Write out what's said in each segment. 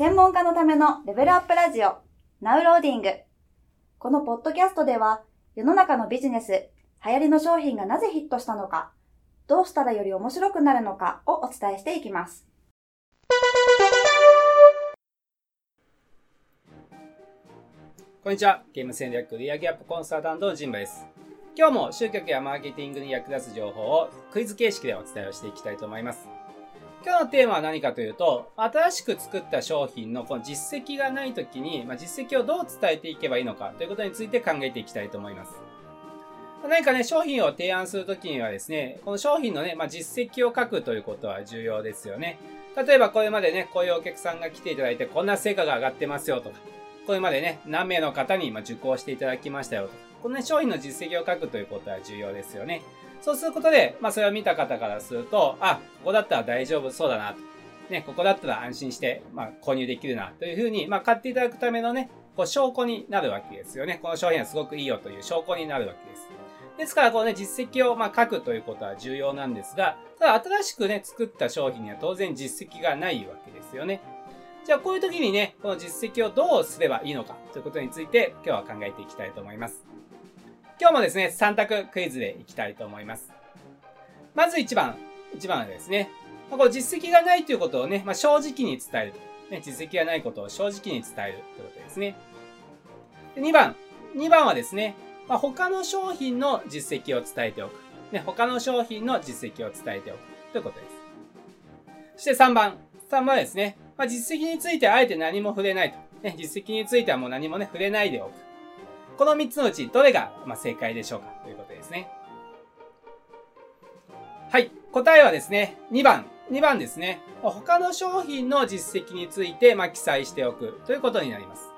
専門家のためのレベルアップラジオ、ナウローディング。このポッドキャストでは、世の中のビジネス、流行りの商品がなぜヒットしたのか、どうしたらより面白くなるのかをお伝えしていきます。こんにちは。ゲーム戦略売上アップコンサルタントのジンバです。今日も集客やマーケティングに役立つ情報をクイズ形式でお伝えをしていきたいと思います。今日のテーマは何かというと、新しく作った商品のこの実績がない時に、まあ、実績をどう伝えていけばいいのかということについて考えていきたいと思います。何かね、商品を提案するときにはですね、この商品のね、まあ、実績を書くということは重要ですよね。例えばこれまでね、こういうお客さんが来ていただいて、こんな成果が上がってますよとか、これまでね、何名の方に受講していただきましたよとか、このね、商品の実績を書くということは重要ですよね。そうすることで、まあ、それを見た方からすると、あ、ここだったら大丈夫そうだなと。ね、ここだったら安心して、まあ、購入できるなというふうに、まあ、買っていただくためのね、こう証拠になるわけですよね。この商品はすごくいいよという証拠になるわけです。ですから、こうね、実績をまあ書くということは重要なんですが、ただ新しくね、作った商品には当然実績がないわけですよね。じゃあ、こういう時にね、この実績をどうすればいいのかということについて、今日は考えていきたいと思います。今日もですね、3択クイズでいきたいと思います。まず1番。1番はですね、まこの実績がないということをね、まあ、正直に伝える。ね、実績がないことを正直に伝えるということですね。で2番。2番はですね、まあ、他の商品の実績を伝えておく。ね、他の商品の実績を伝えておくということです。そして3番。3番はですね、まあ、実績についてあえて何も触れないと。ね、実績についてはもう何もね、触れないでおく。この3つのうちどれが、ま正解でしょうか？ということですね。はい。答えはですね、2番。2番ですね。他の商品の実績について、ま記載しておくということになります。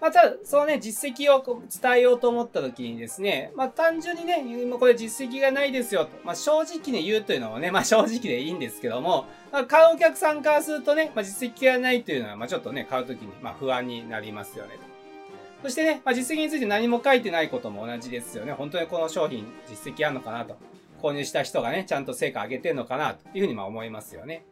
まあ、ただ、そのね、実績を伝えようと思った時にですね、まあ、単純にね、今これ実績がないですよと、まあ、正直に言うというのもね、まあ、正直でいいんですけども、まあ、買うお客さんからするとね、まあ、実績がないというのは、まあ、ちょっとね、買う時に、まあ、不安になりますよね。そしてね、まあ、実績について何も書いてないことも同じですよね。本当にこの商品、実績あるのかなと。購入した人がね、ちゃんと成果上げてるのかなというふうにまあ思いますよね。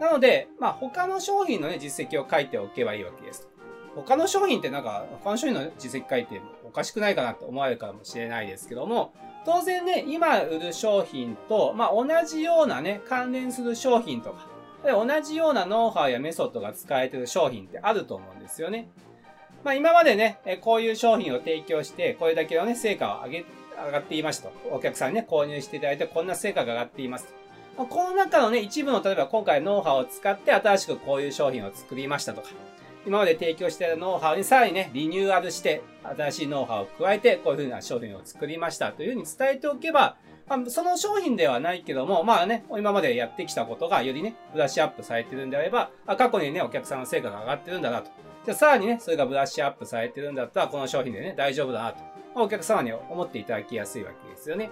なので、まあ、他の商品のね、実績を書いておけばいいわけです。他の商品ってなんか、他の商品の実績書いておかしくないかなって思われるかもしれないですけども、当然ね、今売る商品と、まあ、同じようなね、関連する商品とか、同じようなノウハウやメソッドが使えてる商品ってあると思うんですよね。まあ今までね、こういう商品を提供して、これだけのね、成果を上げ、上がっていますと。お客さんにね、購入していただいて、こんな成果が上がっていますと。この中のね、一部の、例えば今回ノウハウを使って新しくこういう商品を作りましたとか、今まで提供しているノウハウにさらにね、リニューアルして、新しいノウハウを加えて、こういう風な商品を作りましたというふうに伝えておけば、まあ、その商品ではないけども、まあね、今までやってきたことがよりね、ブラッシュアップされてるんであれば、あ過去にね、お客さんの成果が上がってるんだなと。じゃあさらにね、それがブラッシュアップされてるんだったら、この商品でね、大丈夫だなと。お客様に思っていただきやすいわけですよね。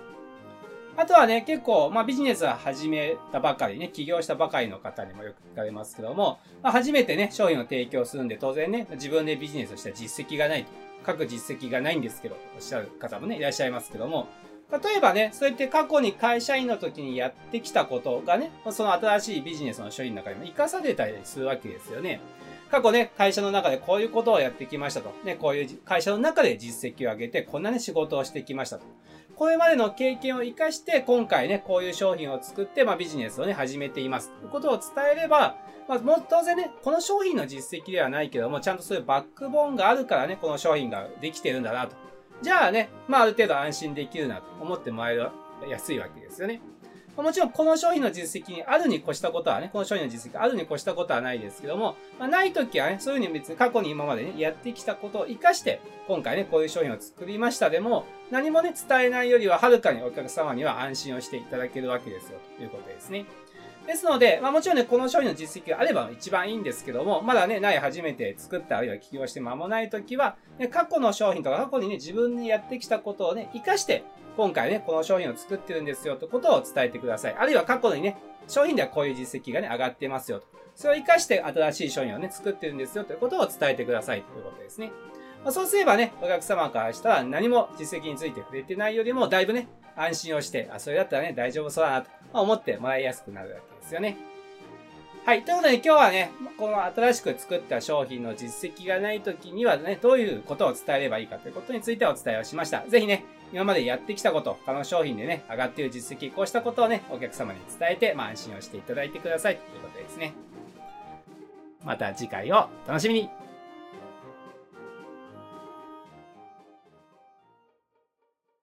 あとはね、結構、まあビジネスは始めたばかりね、起業したばかりの方にもよく聞かれますけども、まあ初めてね、商品を提供するんで、当然ね、自分でビジネスとしては実績がないと。各実績がないんですけど、おっしゃる方もね、いらっしゃいますけども、例えばね、そうやって過去に会社員の時にやってきたことがね、その新しいビジネスの処理の中にも活かされたりするわけですよね。過去ね、会社の中でこういうことをやってきましたと。ね、こういう会社の中で実績を上げて、こんなね、仕事をしてきましたと。これまでの経験を活かして、今回ね、こういう商品を作って、まあビジネスをね、始めています。ということを伝えれば、まあ、もう当然ね、この商品の実績ではないけども、ちゃんとそういうバックボーンがあるからね、この商品ができてるんだなと。じゃあね、まあある程度安心できるなと思ってもらえるやすいわけですよね。もちろんこの商品の実績にあるに越したことはね、この商品の実績あるに越したことはないですけども、まあ、ないときはね、そういうふうに別に過去に今までね、やってきたことを活かして、今回ね、こういう商品を作りましたでも、何もね、伝えないよりははるかにお客様には安心をしていただけるわけですよ、ということですね。ですので、まあもちろんね、この商品の実績があれば一番いいんですけども、まだね、ない初めて作ったあるいは起業して間もないときは、ね、過去の商品とか過去にね、自分にやってきたことをね、活かして、今回ね、この商品を作ってるんですよということを伝えてください。あるいは過去にね、商品ではこういう実績がね、上がってますよと。それを活かして新しい商品をね、作ってるんですよということを伝えてくださいということですね。まあ、そうすればね、お客様からしたら何も実績について触れてないよりも、だいぶね、安心をして、あ、それだったらね、大丈夫そうだなと思ってもらいやすくなるわけですよね。はい。ということで今日はね、この新しく作った商品の実績がない時にはね、どういうことを伝えればいいかということについてお伝えをしました。ぜひね、今までやってきたこと、他の商品でね、上がっている実績、こうしたことをね、お客様に伝えて、まあ安心をしていただいてくださいということですね。また次回を楽しみに